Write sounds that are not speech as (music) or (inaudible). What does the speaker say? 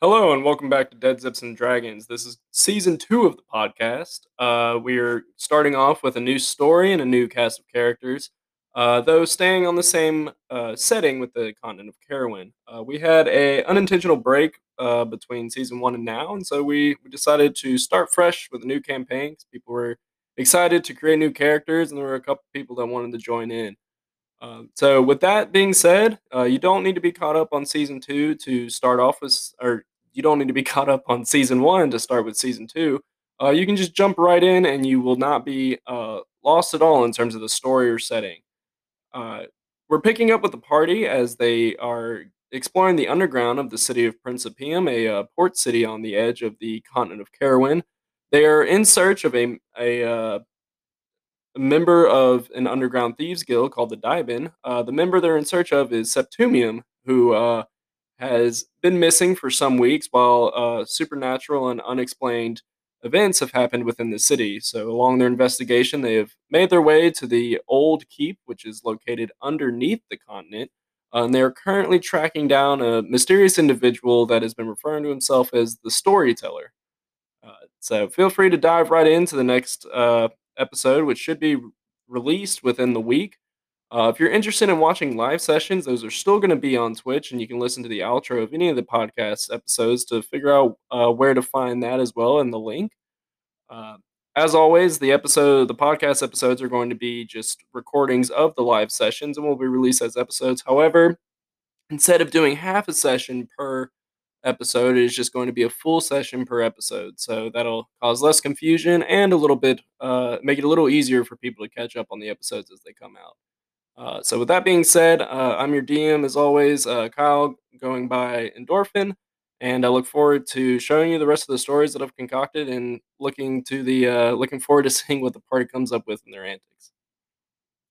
Hello and welcome back to Dead Zips and Dragons. This is season two of the podcast. Uh, we're starting off with a new story and a new cast of characters, uh, though staying on the same uh, setting with the continent of Carowin. Uh, we had a unintentional break uh, between season one and now, and so we, we decided to start fresh with a new campaign. 'cause People were excited to create new characters, and there were a couple people that wanted to join in. Um, so, with that being said, uh, you don't need to be caught up on season two to start off with, or you don't need to be (laughs) caught up on season one to start with season two. Uh, you can just jump right in, and you will not be uh, lost at all in terms of the story or setting. Uh, we're picking up with the party as they are exploring the underground of the city of Principium, a uh, port city on the edge of the continent of Carowin. They are in search of a a uh, member of an underground thieves guild called the Dibin. Uh, the member they're in search of is Septumium, who uh, has been missing for some weeks while uh, supernatural and unexplained events have happened within the city. So, along their investigation, they have made their way to the Old Keep, which is located underneath the continent. Uh, and they are currently tracking down a mysterious individual that has been referring to himself as the Storyteller. Uh, so feel free to dive right into the next uh, episode, which should be released within the week. Uh, if you're interested in watching live sessions, those are still going to be on Twitch, and you can listen to the outro of any of the podcast episodes to figure out uh, where to find that as well in the link. Uh, as always, the episode, the podcast episodes are going to be just recordings of the live sessions and will be released as episodes. However, instead of doing half a session per episode it is just going to be a full session per episode so that'll cause less confusion and a little bit uh, make it a little easier for people to catch up on the episodes as they come out. Uh, so with that being said uh, i'm your dm as always uh, kyle going by endorfine and i look forward to showing you the rest of the stories that i've concocted and looking to the uh, looking forward to (laughs) seeing what the party comes up with in their antics